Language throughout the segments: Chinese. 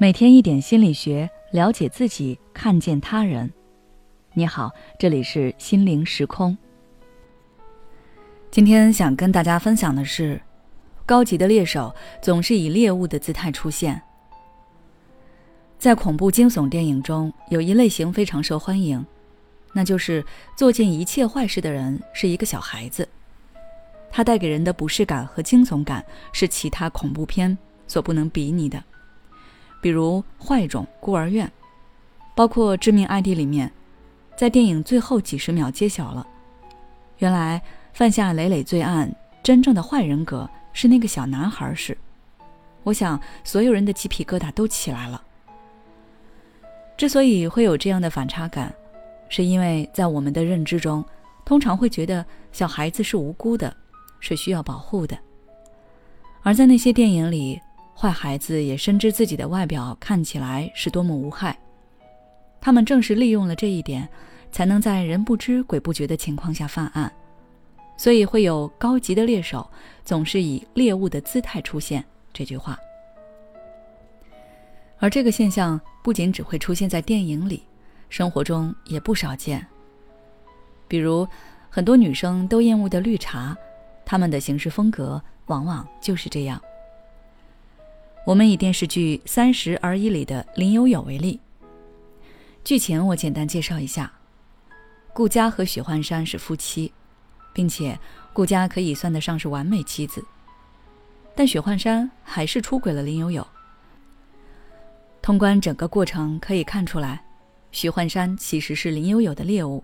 每天一点心理学，了解自己，看见他人。你好，这里是心灵时空。今天想跟大家分享的是，高级的猎手总是以猎物的姿态出现。在恐怖惊悚电影中，有一类型非常受欢迎，那就是做尽一切坏事的人是一个小孩子。他带给人的不适感和惊悚感是其他恐怖片所不能比拟的。比如《坏种孤儿院》，包括《致命 ID》里面，在电影最后几十秒揭晓了，原来犯下累累罪案真正的坏人格是那个小男孩时，我想所有人的鸡皮疙瘩都起来了。之所以会有这样的反差感，是因为在我们的认知中，通常会觉得小孩子是无辜的，是需要保护的，而在那些电影里。坏孩子也深知自己的外表看起来是多么无害，他们正是利用了这一点，才能在人不知鬼不觉的情况下犯案，所以会有高级的猎手总是以猎物的姿态出现这句话。而这个现象不仅只会出现在电影里，生活中也不少见。比如很多女生都厌恶的绿茶，他们的行事风格往往就是这样。我们以电视剧《三十而已》里的林有有为例。剧情我简单介绍一下：顾佳和许幻山是夫妻，并且顾佳可以算得上是完美妻子，但许幻山还是出轨了林有有。通关整个过程可以看出来，许幻山其实是林有有的猎物。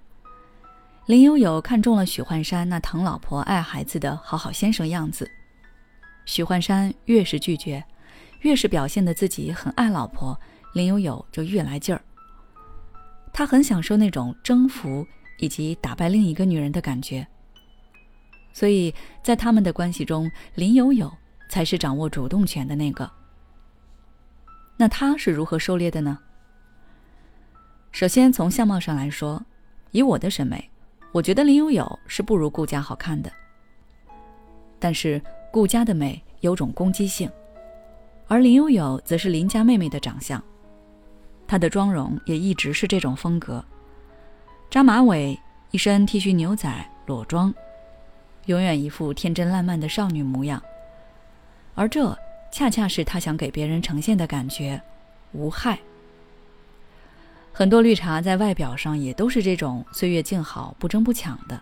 林有有看中了许幻山那疼老婆爱孩子的好好先生样子，许幻山越是拒绝。越是表现的自己很爱老婆，林有有就越来劲儿。他很享受那种征服以及打败另一个女人的感觉，所以在他们的关系中，林有有才是掌握主动权的那个。那他是如何狩猎的呢？首先从相貌上来说，以我的审美，我觉得林有有是不如顾家好看的。但是顾家的美有种攻击性。而林有有则是林家妹妹的长相，她的妆容也一直是这种风格，扎马尾，一身 T 恤牛仔，裸妆，永远一副天真烂漫的少女模样。而这恰恰是她想给别人呈现的感觉，无害。很多绿茶在外表上也都是这种岁月静好、不争不抢的，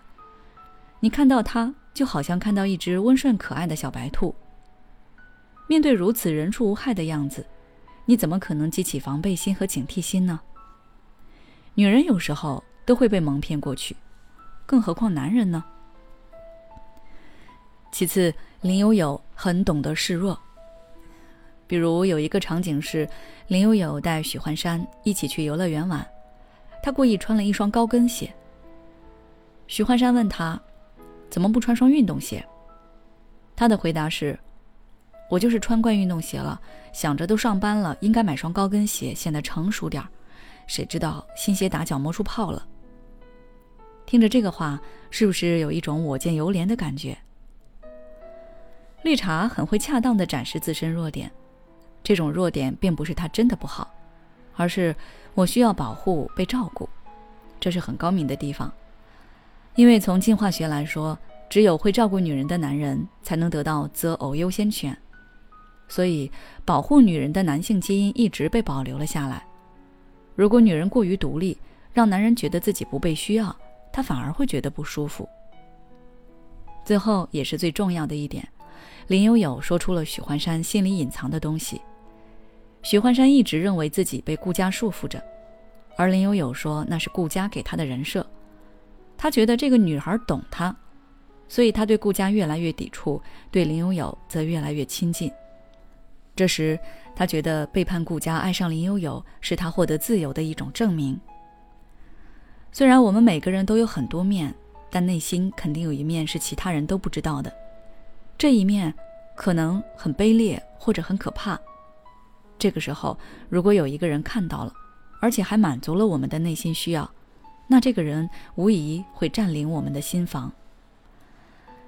你看到她就好像看到一只温顺可爱的小白兔。面对如此人畜无害的样子，你怎么可能激起防备心和警惕心呢？女人有时候都会被蒙骗过去，更何况男人呢？其次，林有有很懂得示弱。比如有一个场景是，林有有带许幻山一起去游乐园玩，他故意穿了一双高跟鞋。许幻山问他，怎么不穿双运动鞋？他的回答是。我就是穿惯运动鞋了，想着都上班了，应该买双高跟鞋，显得成熟点儿。谁知道新鞋打脚磨出泡了。听着这个话，是不是有一种我见犹怜的感觉？绿茶很会恰当的展示自身弱点，这种弱点并不是他真的不好，而是我需要保护、被照顾，这是很高明的地方。因为从进化学来说，只有会照顾女人的男人才能得到择偶优先权。所以，保护女人的男性基因一直被保留了下来。如果女人过于独立，让男人觉得自己不被需要，他反而会觉得不舒服。最后，也是最重要的一点，林有有说出了许幻山心里隐藏的东西。许幻山一直认为自己被顾家束缚着，而林有有说那是顾家给他的人设。他觉得这个女孩懂他，所以他对顾家越来越抵触，对林有有则越来越亲近。这时，他觉得背叛顾家、爱上林有有是他获得自由的一种证明。虽然我们每个人都有很多面，但内心肯定有一面是其他人都不知道的。这一面可能很卑劣，或者很可怕。这个时候，如果有一个人看到了，而且还满足了我们的内心需要，那这个人无疑会占领我们的心房。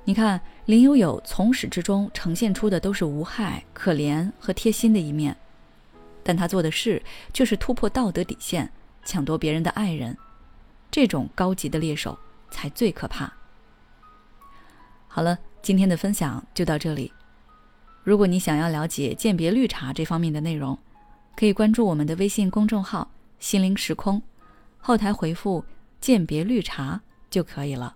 你看，林有有从始至终呈现出的都是无害、可怜和贴心的一面，但他做的事却是突破道德底线，抢夺别人的爱人。这种高级的猎手才最可怕。好了，今天的分享就到这里。如果你想要了解鉴别绿茶这方面的内容，可以关注我们的微信公众号“心灵时空”，后台回复“鉴别绿茶”就可以了。